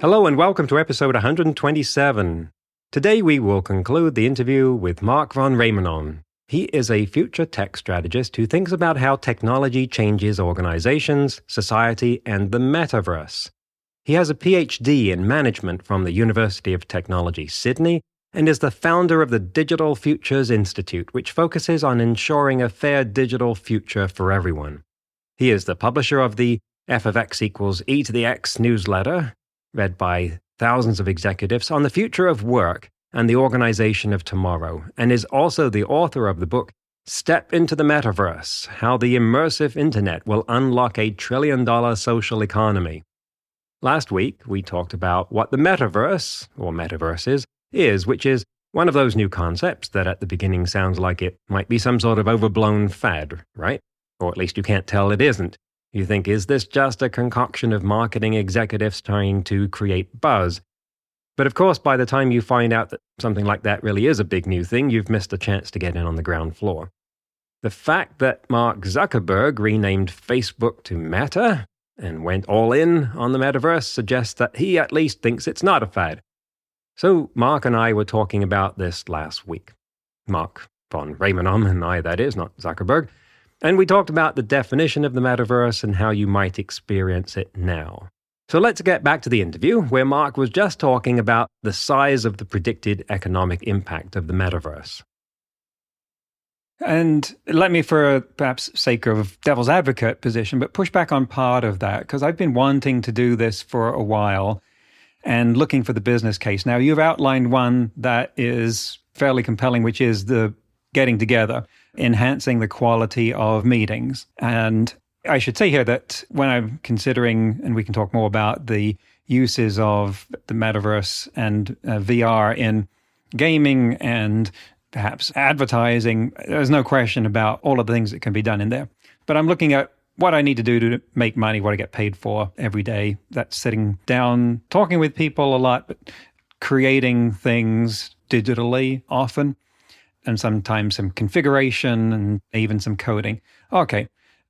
Hello, and welcome to episode 127. Today we will conclude the interview with Mark van Rijmenam. He is a future tech strategist who thinks about how technology changes organizations, society, and the metaverse. He has a PhD in management from the University of Technology, Sydney, and is the founder of the Digital Futures Institute, which focuses on ensuring a fair digital future for everyone. He is the publisher of the F of X equals E to the X newsletter, read by thousands of executives on the future of work and the organization of tomorrow, and is also the author of the book Step into the Metaverse How the Immersive Internet Will Unlock a Trillion Dollar Social Economy. Last week, we talked about what the metaverse, or metaverses, is, which is one of those new concepts that at the beginning sounds like it might be some sort of overblown fad, right? Or at least you can't tell it isn't. You think, is this just a concoction of marketing executives trying to create buzz? But of course, by the time you find out that something like that really is a big new thing, you've missed a chance to get in on the ground floor. The fact that Mark Zuckerberg renamed Facebook to Meta and went all in on the metaverse suggests that he at least thinks it's not a fad. So, Mark and I were talking about this last week. Mark van Rijmenam and I, that is, not Zuckerberg. And we talked about the definition of the metaverse and how you might experience it now. So let's get back to the interview where Mark was just talking about the size of the predicted economic impact of the metaverse. And let me, for perhaps sake of devil's advocate position, but push back on part of that because I've been wanting to do this for a while and looking for the business case. Now, you've outlined one that is fairly compelling, which is the getting together enhancing the quality of meetings. And I should say here that when I'm considering, and we can talk more about the uses of the metaverse and uh, VR in gaming and perhaps advertising, there's no question about all of the things that can be done in there. But I'm looking at what I need to do to make money, what I get paid for every day. That's sitting down, talking with people a lot, but creating things digitally often and sometimes some configuration and even some coding. Okay.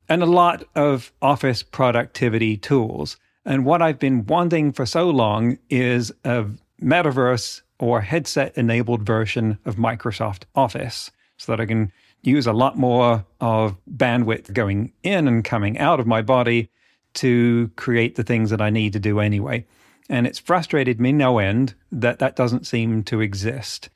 And a lot of office productivity tools. And what I've been wanting for so long is a metaverse or headset enabled version of Microsoft Office so that I can use a lot more of bandwidth going in and coming out of my body to create the things that I need to do anyway. And it's frustrated me no end that that doesn't seem to exist.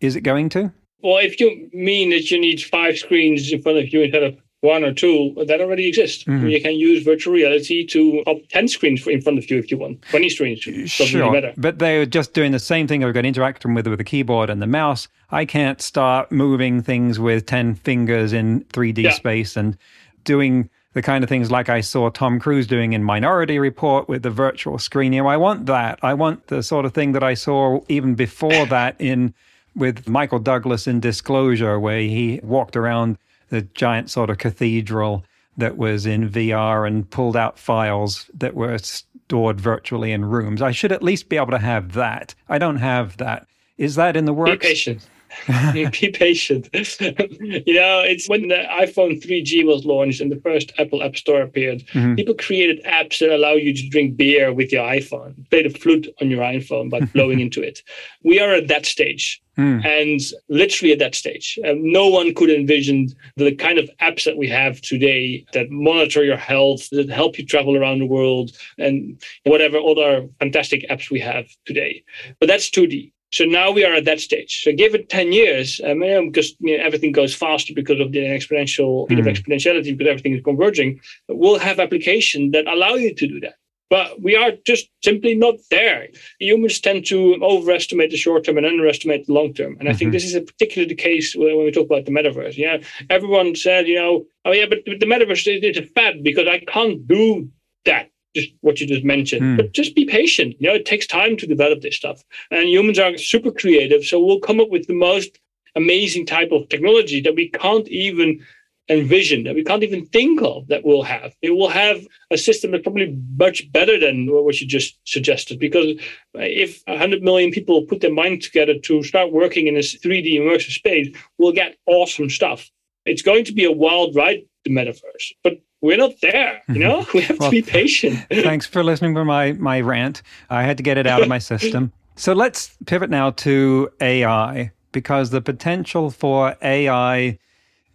Is it going to? Well, if you mean that you need five screens in front of you instead of one or two, that already exists. Mm-hmm. You can use virtual reality to pop 10 screens in front of you if you want, 20 screens. Sure, really but they're just doing the same thing. I've got interacting with with the keyboard and the mouse. I can't start moving things with 10 fingers in 3D yeah. space and doing the kind of things like I saw Tom Cruise doing in Minority Report with the virtual screen. You know, I want that. I want the sort of thing that I saw even before that in with Michael Douglas in Disclosure, where he walked around the giant sort of cathedral that was in VR and pulled out files that were stored virtually in rooms. I should at least be able to have that. I don't have that. Is that in the works? Be patient. be patient. you know, it's when the iPhone 3G was launched and the first Apple App Store appeared, mm-hmm. people created apps that allow you to drink beer with your iPhone, play the flute on your iPhone by blowing into it. We are at that stage. Mm. And literally at that stage, um, no one could envision the kind of apps that we have today that monitor your health, that help you travel around the world, and whatever other fantastic apps we have today. But that's 2D. So now we are at that stage. So give it 10 years, um, because you know, everything goes faster because of the exponential mm. of exponentiality, because everything is converging. We'll have applications that allow you to do that. But we are just simply not there. Humans tend to overestimate the short term and underestimate the long term. And I mm-hmm. think this is a particularly the case when we talk about the metaverse. Yeah, everyone said, you know, oh yeah, but the metaverse is a fad because I can't do that just what you just mentioned. Mm. But just be patient. You know, it takes time to develop this stuff. And humans are super creative. So we'll come up with the most amazing type of technology that we can't even envision that we can't even think of that we'll have. It will have a system that's probably much better than what you just suggested. Because if 100 million people put their mind together to start working in this 3D immersive space, we'll get awesome stuff. It's going to be a wild ride, the metaverse, but we're not there. You mm-hmm. know, we have well, to be patient. thanks for listening to my my rant. I had to get it out of my system. So let's pivot now to AI because the potential for AI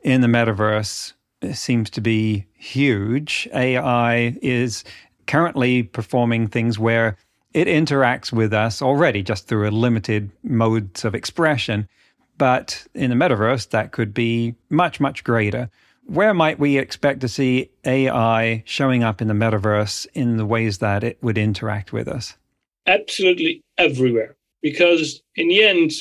in the metaverse seems to be huge. AI is currently performing things where it interacts with us already just through a limited modes of expression. But in the metaverse, that could be much, much greater. Where might we expect to see AI showing up in the metaverse in the ways that it would interact with us? Absolutely everywhere. Because in the end,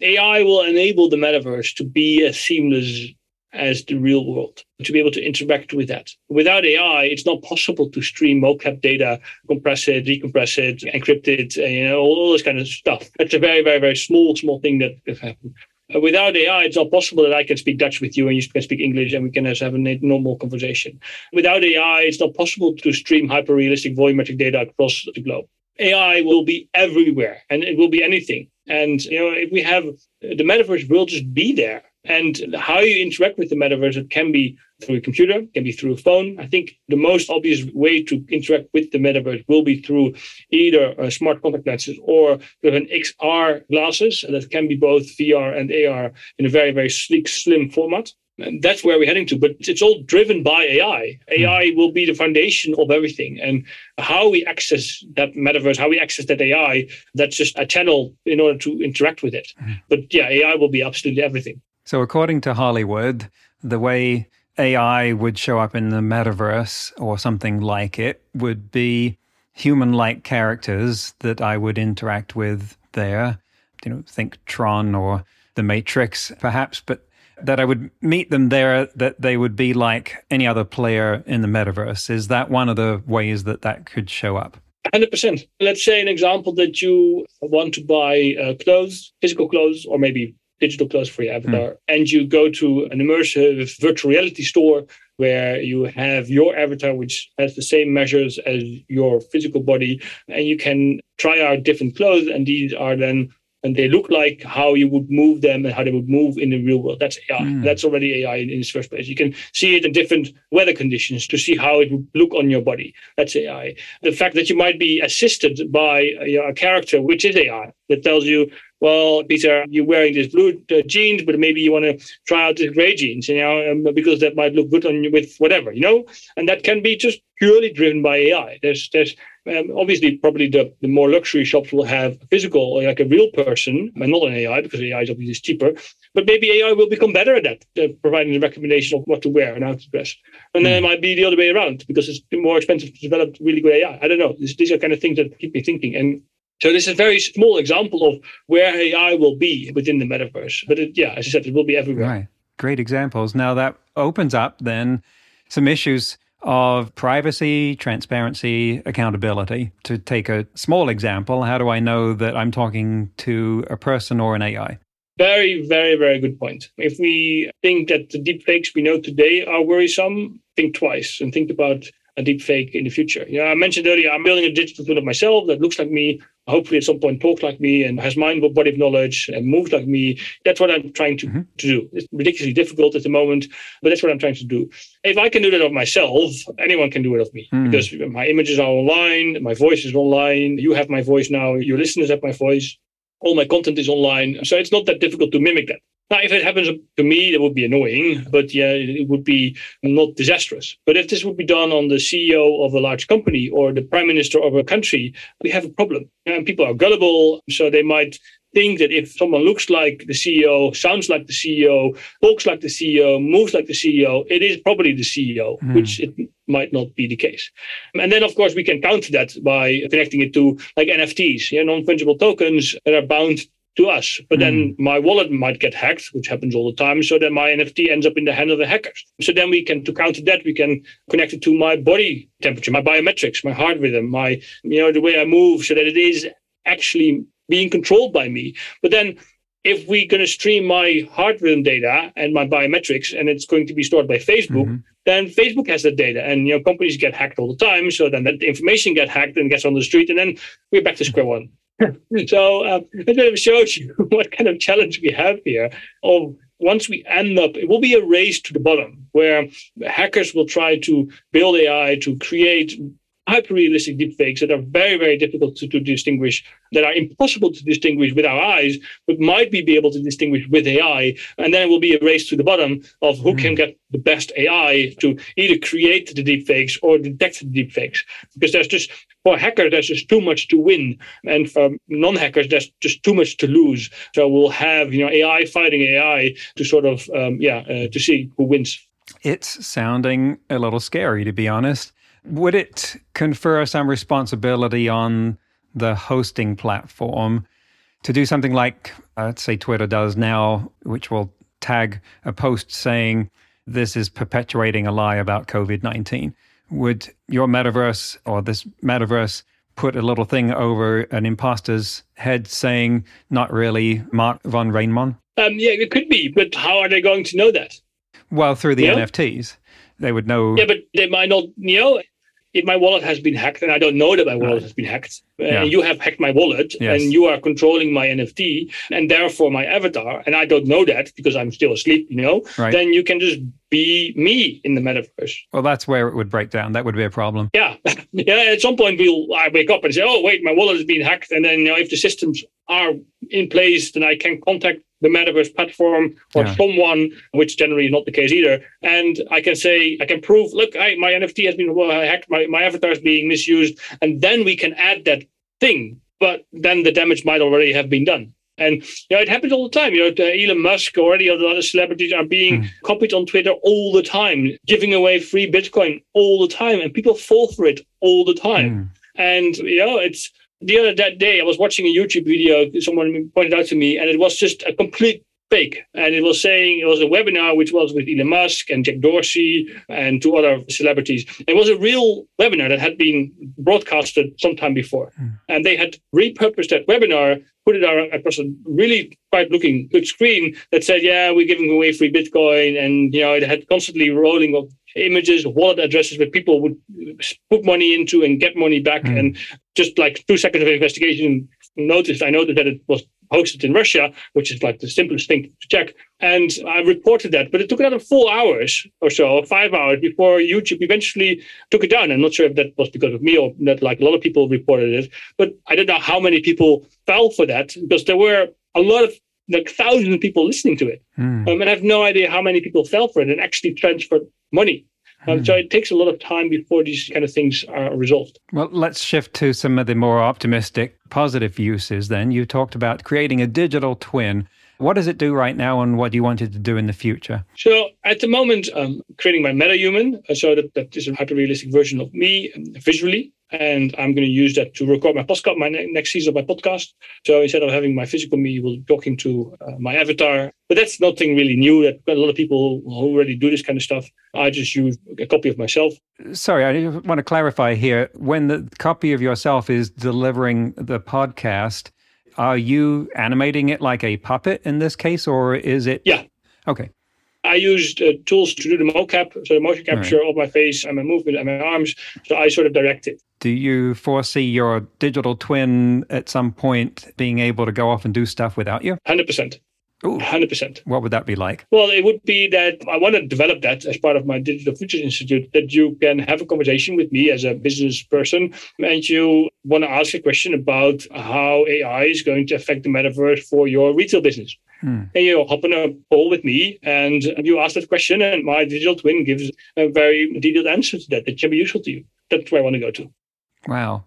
AI will enable the metaverse to be as seamless as the real world to be able to interact with that. Without AI, it's not possible to stream mocap data, compress it, decompress it, encrypt it, you know, all this kind of stuff. That's a very, very, very small, small thing that can happen. Without AI, it's not possible that I can speak Dutch with you and you can speak English and we can have a normal conversation. Without AI, it's not possible to stream hyper-realistic volumetric data across the globe. AI will be everywhere and it will be anything. And you know, if we have the metaverse will just be there and how you interact with the metaverse, it can be through a computer, can be through a phone. I think the most obvious way to interact with the metaverse will be through either uh, smart contact lenses or with an XR glasses that can be both VR and AR in a very, very sleek, slim format. And that's where we're heading to. But it's all driven by AI. AI will be the foundation of everything. And how we access that metaverse, how we access that AI, that's just a channel in order to interact with it. Mm-hmm. But yeah, AI will be absolutely everything. So, according to Hollywood, the way AI would show up in the metaverse or something like it would be human like characters that I would interact with there. You know, think Tron or The Matrix, perhaps, but that I would meet them there, that they would be like any other player in the metaverse. Is that one of the ways that that could show up? 100%. Let's say an example that you want to buy uh, clothes, physical clothes, or maybe digital clothes for your avatar, mm. and you go to an immersive virtual reality store where you have your avatar, which has the same measures as your physical body, and you can try out different clothes, and these are then and they look like how you would move them and how they would move in the real world. That's AI. Mm. That's already AI in, its first place. You can see it in different weather conditions to see how it would look on your body. That's AI. The fact that you might be assisted by a, a character, which is AI, that tells you well, Peter, you're wearing these blue uh, jeans, but maybe you want to try out the gray jeans, you know, um, because that might look good on you with whatever, you know, and that can be just purely driven by AI. There's, there's um, obviously probably the, the more luxury shops will have physical, like a real person, and not an AI because AI is obviously cheaper. But maybe AI will become better at that, uh, providing the recommendation of what to wear and how to dress. And then mm. it might be the other way around because it's more expensive to develop really good AI. I don't know. This, these are kind of things that keep me thinking. And so this is a very small example of where AI will be within the metaverse. But it, yeah, as I said, it will be everywhere. Right. Great examples. Now that opens up then some issues of privacy, transparency, accountability. To take a small example, how do I know that I'm talking to a person or an AI? Very, very, very good point. If we think that the deepfakes we know today are worrisome, think twice and think about a deep fake in the future. You know, I mentioned earlier, I'm building a digital twin of myself that looks like me, hopefully at some point talks like me and has mind body of knowledge and moves like me. That's what I'm trying to, mm-hmm. to do. It's ridiculously difficult at the moment, but that's what I'm trying to do. If I can do that of myself, anyone can do it of me mm. because my images are online, my voice is online, you have my voice now, your listeners have my voice. All my content is online. So it's not that difficult to mimic that. Now, if it happens to me, that would be annoying, but yeah, it would be not disastrous. But if this would be done on the CEO of a large company or the prime minister of a country, we have a problem. And people are gullible, so they might think that if someone looks like the CEO, sounds like the CEO, talks like the CEO, moves like the CEO, it is probably the CEO, mm. which it might not be the case. And then, of course, we can counter that by connecting it to like NFTs, you know, non fungible tokens that are bound to us. But mm. then hmm. my wallet might get hacked, which happens all the time. So then my NFT ends up in the hand of the hackers. So then we can, to counter that, we can connect it to my body temperature, my biometrics, my heart rhythm, my, you know, the way I move so that it is actually being controlled by me. But then if we're going to stream my heart rhythm data and my biometrics and it's going to be stored by Facebook, mm-hmm. then Facebook has that data. And you know, companies get hacked all the time. So then that information get hacked and gets on the street, and then we're back to square one. so um, it shows you what kind of challenge we have here. Of once we end up, it will be a race to the bottom where hackers will try to build AI to create hyper realistic deepfakes that are very, very difficult to, to, distinguish, that are impossible to distinguish with our eyes, but might be, be able to distinguish with AI. And then it will be a race to the bottom of who mm. can get the best AI to either create the deepfakes or detect the deepfakes. Because there's just, for hackers, there's just too much to win. And for non hackers, there's just too much to lose. So we'll have, you know, AI fighting AI to sort of, um, yeah, uh, to see who wins. It's sounding a little scary, to be honest. Would it confer some responsibility on the hosting platform to do something like, uh, let's say, Twitter does now, which will tag a post saying, this is perpetuating a lie about COVID 19? Would your metaverse or this metaverse put a little thing over an imposter's head saying, not really Mark van Rijmenam? Um, yeah, it could be, but how are they going to know that? Well, through the yeah. NFTs they would know. Yeah, but they might not. You know, if my wallet has been hacked and I don't know that my wallet has been hacked, Uh, yeah. and you have hacked my wallet yes. and you are controlling my NFT and therefore my avatar, and I don't know that because I'm still asleep, you know, right. then you can just be me in the metaverse. Well, that's where it would break down. That would be a problem. Yeah. yeah. At some point, we'll I wake up and say, oh, wait, my wallet has been hacked. And then, you know, if the systems are in place, then I can contact the metaverse platform or yeah. someone, which generally is not the case either. And I can say, I can prove, look, I, my NFT has been uh, hacked, my, my avatar is being misused. And then we can add that thing. But then the damage might already have been done. And you know, it happens all the time. You know, Elon Musk or any other celebrities are being mm. copied on Twitter all the time, giving away free Bitcoin all the time, and people fall for it all the time. Mm. And you know, it's the other that day I was watching a YouTube video. Someone pointed out to me, and it was just a complete fake. And it was saying it was a webinar which was with Elon Musk and Jack Dorsey and two other celebrities. It was a real webinar that had been broadcasted sometime before. Mm. And they had repurposed that webinar, put it across a really quite looking good screen that said, yeah, we're giving away free Bitcoin. And, you know, it had constantly rolling of images, wallet addresses where people would put money into and get money back. Mm. And just like two seconds of investigation, noticed, I noticed that it was hosted in Russia, which is like the simplest thing to check. And I reported that, but it took another four hours or so, or five hours before YouTube eventually took it down. I'm not sure if that was because of me or that like a lot of people reported it, but I don't know how many people fell for that because there were a lot of like thousands of people listening to it. Mm. Um, and I have no idea how many people fell for it and actually transferred money. Um, so it takes a lot of time before these kind of things are resolved. Well, let's shift to some of the more optimistic, positive uses then. You talked about creating a digital twin. What does it do right now and what do you want it to do in the future? So at the moment, I'm creating my MetaHuman. Uh, so that, that is a hyper-realistic version of me um, visually and I'm going to use that to record my podcast, my ne- next season of my podcast. So instead of having my physical me, we'll be talking to uh, my avatar. But that's nothing really new. That a lot of people already do this kind of stuff. I just use a copy of myself. Sorry, I want to clarify here. When the copy of yourself is delivering the podcast, are you animating it like a puppet in this case, or is it? Yeah. Okay. I used uh, tools to do the mocap, so the motion capture right. of my face and my movement and my arms. So I sort of direct it. Do you foresee your digital twin at some point being able to go off and do stuff without you? 100%. Ooh, 100%. What would that be like? Well, it would be that I want to develop that as part of my Digital Futures Institute, that you can have a conversation with me as a business person and you want to ask a question about how AI is going to affect the metaverse for your retail business. Hmm. And you hop on a call with me and you ask that question, and my digital twin gives a very detailed answer to that that can be useful to you. That's where I want to go to. Wow.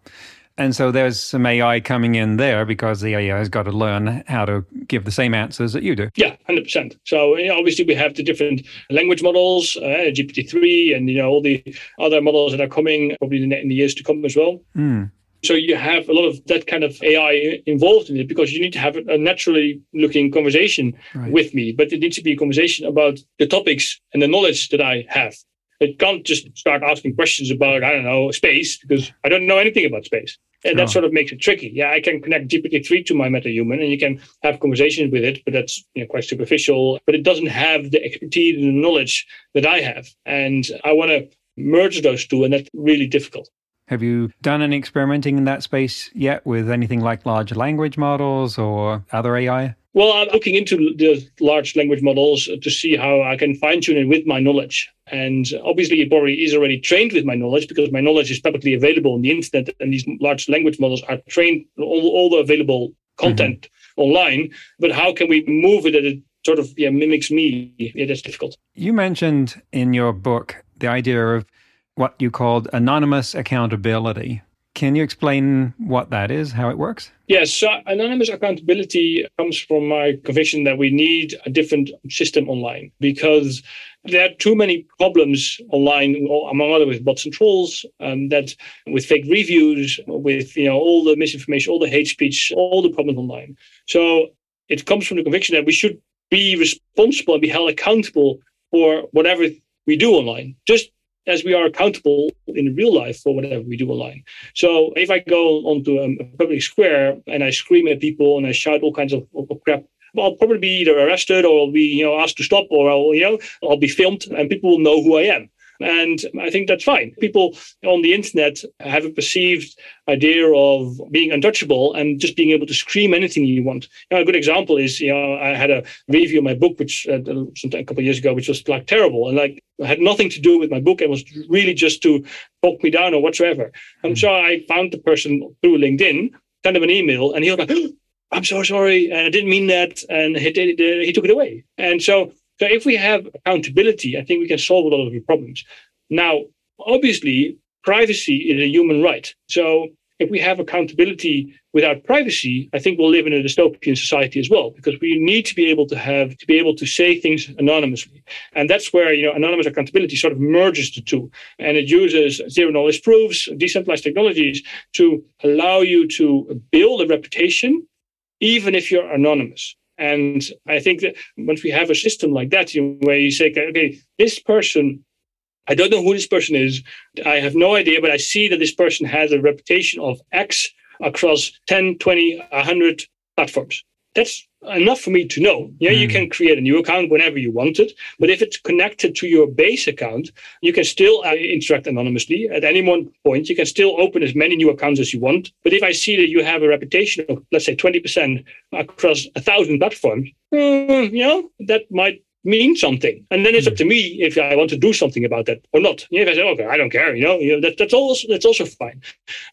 And so there's some AI coming in there because the AI has got to learn how to give the same answers that you do. Yeah, hundred percent. So you know, obviously we have the different language models, uh, GPT three, and you know all the other models that are coming probably in the, in the years to come as well. Mm. So you have a lot of that kind of AI involved in it because you need to have a naturally looking conversation right. with me, but it needs to be a conversation about the topics and the knowledge that I have. It can't just start asking questions about, I don't know, space, because I don't know anything about space. And that sort of makes it tricky. Yeah, I can connect GPT-3 to my MetaHuman and you can have conversations with it, but that's you know, quite superficial. But it doesn't have the expertise and the knowledge that I have. And I want to merge those two, and that's really difficult. Have you done any experimenting in that space yet with anything like large language models or other AI? Well, I'm looking into the large language models to see how I can fine tune it with my knowledge. And obviously, it probably is already trained with my knowledge because my knowledge is publicly available on the internet. And these large language models are trained all, all the available content mm-hmm. online. But how can we move it that it sort of yeah, mimics me? Yeah, that's difficult. You mentioned in your book the idea of what you called anonymous accountability. Can you explain what that is, how it works? Yes, so anonymous accountability comes from my conviction that we need a different system online because there are too many problems online, among other with bots and trolls, um, that with fake reviews, with you know all the misinformation, all the hate speech, all the problems online. So it comes from the conviction that we should be responsible and be held accountable for whatever we do online. Just as we are accountable in real life for whatever we do online. So if I go onto a public square and I scream at people and I shout all kinds of, of crap, I'll probably be either arrested or I'll be, you know, asked to stop or I'll, you know, I'll be filmed and people will know who I am. And I think that's fine. People on the internet have a perceived idea of being untouchable and just being able to scream anything you want. You know, a good example is, you know, I had a review of my book, which uh, a couple of years ago, which was like terrible and like had nothing to do with my book. It was really just to talk me down or whatsoever. And so I found the person through LinkedIn, sent him an email, and he was like, I'm so sorry, and I didn't mean that, and he, did, he took it away. And so so if we have accountability, I think we can solve a lot of the problems. Now, obviously, privacy is a human right. So if we have accountability without privacy, I think we'll live in a dystopian society as well, because we need to be able to have to be able to say things anonymously. And that's where you know anonymous accountability sort of merges the two. And it uses zero knowledge proofs, decentralized technologies to allow you to build a reputation, even if you're anonymous. And I think that once we have a system like that, you where you say, okay, this person, I don't know who this person is, I have no idea, but I see that this person has a reputation of X across 10, 20, 100 platforms. That's enough for me to know. Yeah, mm. you hmm. can create a new account whenever you want it, but if it's connected to your base account, you can still uh, interact anonymously. At any one point, you can still open as many new accounts as you want. But if I see that you have a reputation of, let's say, 20% across a thousand platforms, mm, you know, that might mean something. And then it's up to me if I want to do something about that or not. if I say, okay, I don't care, you know, you know that, that's also that's also fine.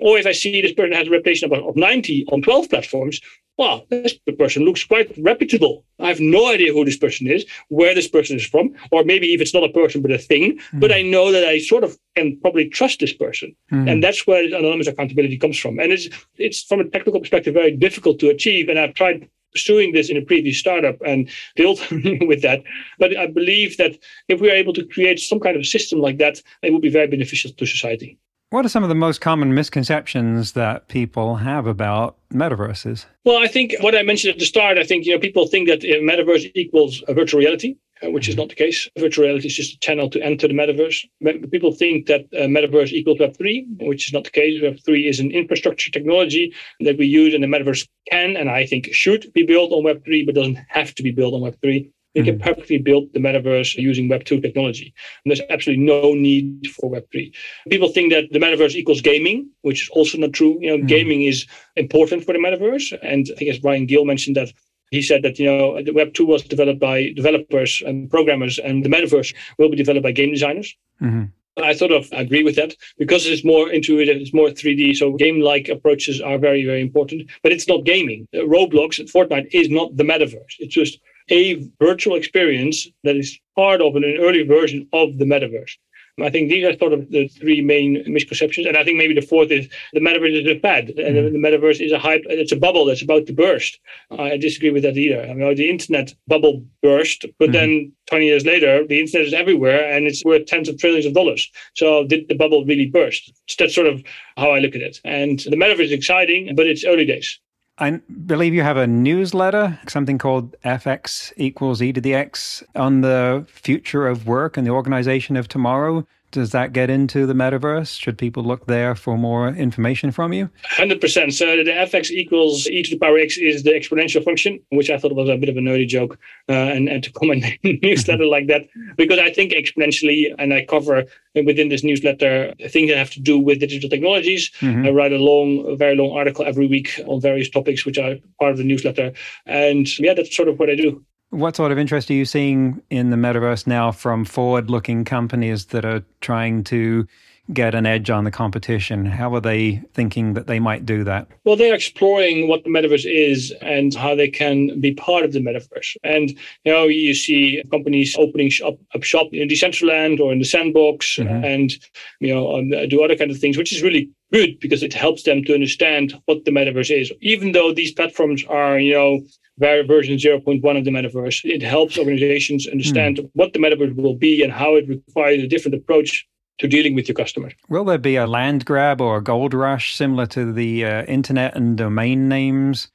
Or if I see this person has a reputation of, of 90 on 12 platforms, well, this person looks quite reputable. I have no idea who this person is, where this person is from, or maybe if it's not a person but a thing. Mm. But I know that I sort of can probably trust this person, mm. and that's where anonymous accountability comes from. And it's it's from a technical perspective very difficult to achieve. And I've tried pursuing this in a previous startup and built with that. But I believe that if we are able to create some kind of system like that, it will be very beneficial to society. What are some of the most common misconceptions that people have about metaverses? Well, I think what I mentioned at the start, I think you know people think that metaverse equals virtual reality, uh, which is not the case. Virtual reality is just a channel to enter the metaverse. People think that uh, metaverse equals Web3, which is not the case. Web3 is an infrastructure technology that we use, and the metaverse can and I think should be built on Web3, but doesn't have to be built on Web3. They can hmm. perfectly build the metaverse using Web 2 technology. And there's absolutely no need for Web 3. People think that the metaverse equals gaming, which is also not true. You know, mm. gaming is important for the metaverse. And I think as Bryan Gill mentioned that he said that you know the Web 2 was developed by developers and programmers, and the metaverse will be developed by game designers. Mm-hmm. I sort of agree with that because it's more intuitive, it's more 3D. So game-like approaches are very, very important. But it's not gaming. Roblox and Fortnite is not the metaverse. It's just a virtual experience that is part of an early version of the metaverse. I think these are sort of the three main misconceptions. And I think maybe the fourth is the metaverse is a fad, and mm. the metaverse is a hype. It's a bubble that's about to burst. I disagree with that either. I mean, the internet bubble burst, but mm. then 20 years later, the internet is everywhere and it's worth tens of trillions of dollars. So did the bubble really burst? That's sort of how I look at it. And the metaverse is exciting, but it's early days. I believe you have a newsletter, something called FX equals E to the X, on the future of work and the organization of tomorrow. Does that get into the metaverse? Should people look there for more information from you? 100%. So the fx equals e to the power x is the exponential function, which I thought was a bit of a nerdy joke. Uh, and, and to comment in a newsletter like that, because I think exponentially, and I cover within this newsletter things that have to do with digital technologies. Mm-hmm. I write a long, a very long article every week on various topics, which are part of the newsletter. And yeah, that's sort of what I do. What sort of interest are you seeing in the metaverse now from forward looking companies that are trying to get an edge on the competition? How are they thinking that they might do that? Well, they're exploring what the metaverse is and how they can be part of the metaverse. And you know, you see companies opening up, up shop in Decentraland or in the Sandbox, mm-hmm. and you know, um, do other kind of things, which is really good because it helps them to understand what the metaverse is. Even though these platforms are, you know, version 0.1 of the metaverse. It helps organizations understand mm. what the metaverse will be and how it requires a different approach to dealing with your customers. Will there be a land grab or a gold rush similar to the uh, internet and domain names?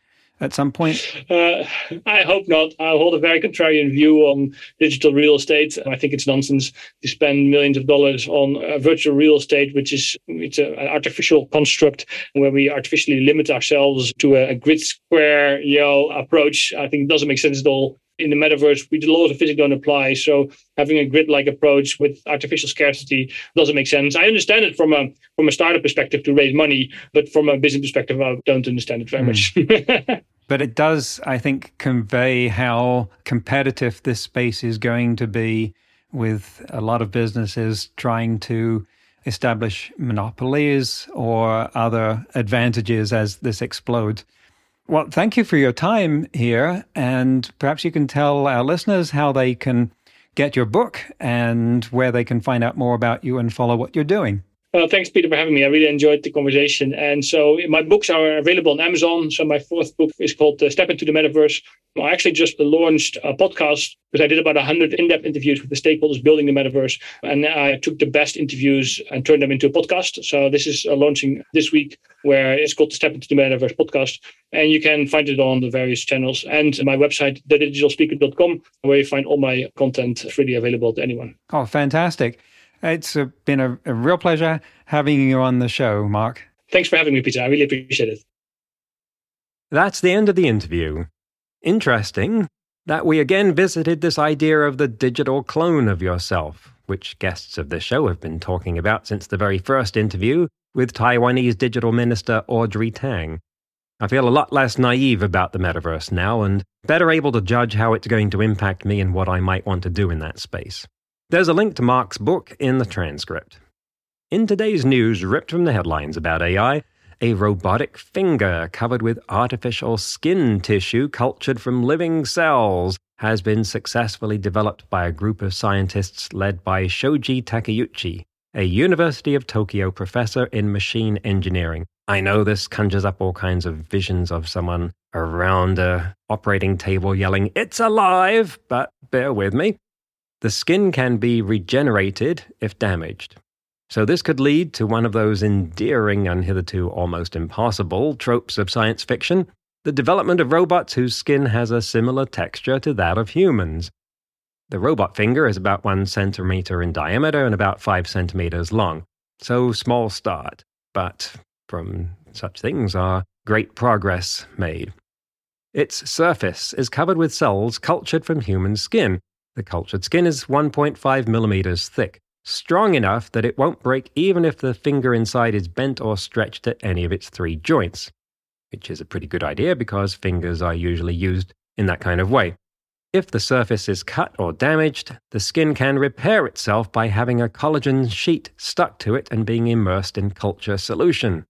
at some point? Uh, I hope not. I hold a very contrarian view on digital real estate. And I think it's nonsense to spend millions of dollars on uh, virtual real estate, which is it's a, an artificial construct where we artificially limit ourselves to a, a grid square you know approach. I think it doesn't make sense at all in the metaverse, we the laws of physics don't apply. So having a grid-like approach with artificial scarcity doesn't make sense. I understand it from a from a startup perspective to raise money, but from a business perspective, I don't understand it very mm. much. But it does, I think, convey how competitive this space is going to be with a lot of businesses trying to establish monopolies or other advantages as this explodes. Well, thank you for your time here. And perhaps you can tell our listeners how they can get your book and where they can find out more about you and follow what you're doing. Well, thanks, Peter, for having me. I really enjoyed the conversation. And so my books are available on Amazon. So my fourth book is called uh, Step into the Metaverse. I actually just launched a podcast because I did about 100 in-depth interviews with the stakeholders building the metaverse. And I took the best interviews and turned them into a podcast. So this is uh, launching this week where it's called the Step into the Metaverse podcast. And you can find it on the various channels and my website, thedigitalspeaker.com, where you find all my content freely available to anyone. Oh, fantastic. It's a, been a, a real pleasure having you on the show, Mark. Thanks for having me, Peter. I really appreciate it. That's the end of the interview. Interesting that we again visited this idea of the digital clone of yourself, which guests of the show have been talking about since the very first interview with Taiwanese digital minister Audrey Tang. I feel a lot less naive about the metaverse now and better able to judge how it's going to impact me and what I might want to do in that space. There's a link to Mark's book in the transcript. In today's news, ripped from the headlines about AI, a robotic finger covered with artificial skin tissue cultured from living cells has been successfully developed by a group of scientists led by Shoji Takeuchi, a University of Tokyo professor in machine engineering. I know this conjures up all kinds of visions of someone around a operating table yelling, It's alive! But bear with me. The skin can be regenerated if damaged. So, this could lead to one of those endearing and hitherto almost impossible tropes of science fiction the development of robots whose skin has a similar texture to that of humans. The robot finger is about one centimeter in diameter and about five centimeters long. So, small start, but from such things are great progress made. Its surface is covered with cells cultured from human skin, the cultured skin is 1.5 millimeters thick, strong enough that it won't break even if the finger inside is bent or stretched at any of its three joints, which is a pretty good idea because fingers are usually used in that kind of way. If the surface is cut or damaged, the skin can repair itself by having a collagen sheet stuck to it and being immersed in culture solution.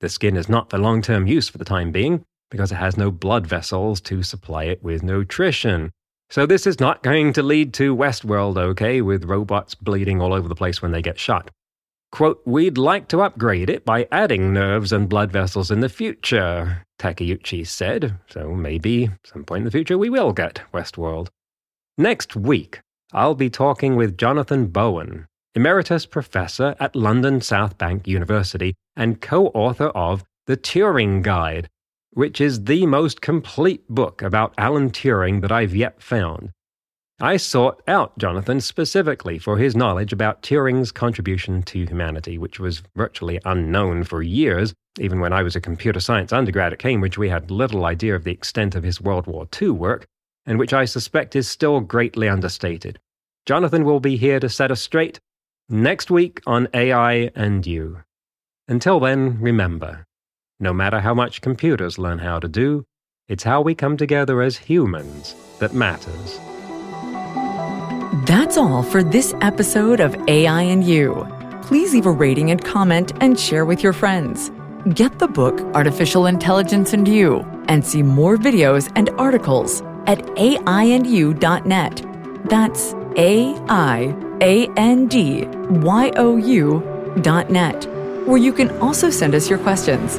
The skin is not for long term use for the time being because it has no blood vessels to supply it with nutrition. So this is not going to lead to Westworld, okay, with robots bleeding all over the place when they get shot. Quote, we'd like to upgrade it by adding nerves and blood vessels in the future, Takeuchi said, so maybe some point in the future we will get Westworld. Next week, I'll be talking with Jonathan Bowen, Emeritus Professor at London South Bank University and co author of The Turing Guide, which is the most complete book about Alan Turing that I've yet found. I sought out Jonathan specifically for his knowledge about Turing's contribution to humanity, which was virtually unknown for years. Even when I was a computer science undergrad at Cambridge, we had little idea of the extent of his World War II work, and which I suspect is still greatly understated. Jonathan will be here to set us straight next week on AI and You. Until then, remember no matter how much computers learn how to do, it's how we come together as humans that matters. That's all for this episode of AI and You. Please leave a rating and comment and share with your friends. Get the book Artificial Intelligence and You and see more videos and articles at aiandyou.net. That's A I A N D Y O U dot net, where you can also send us your questions.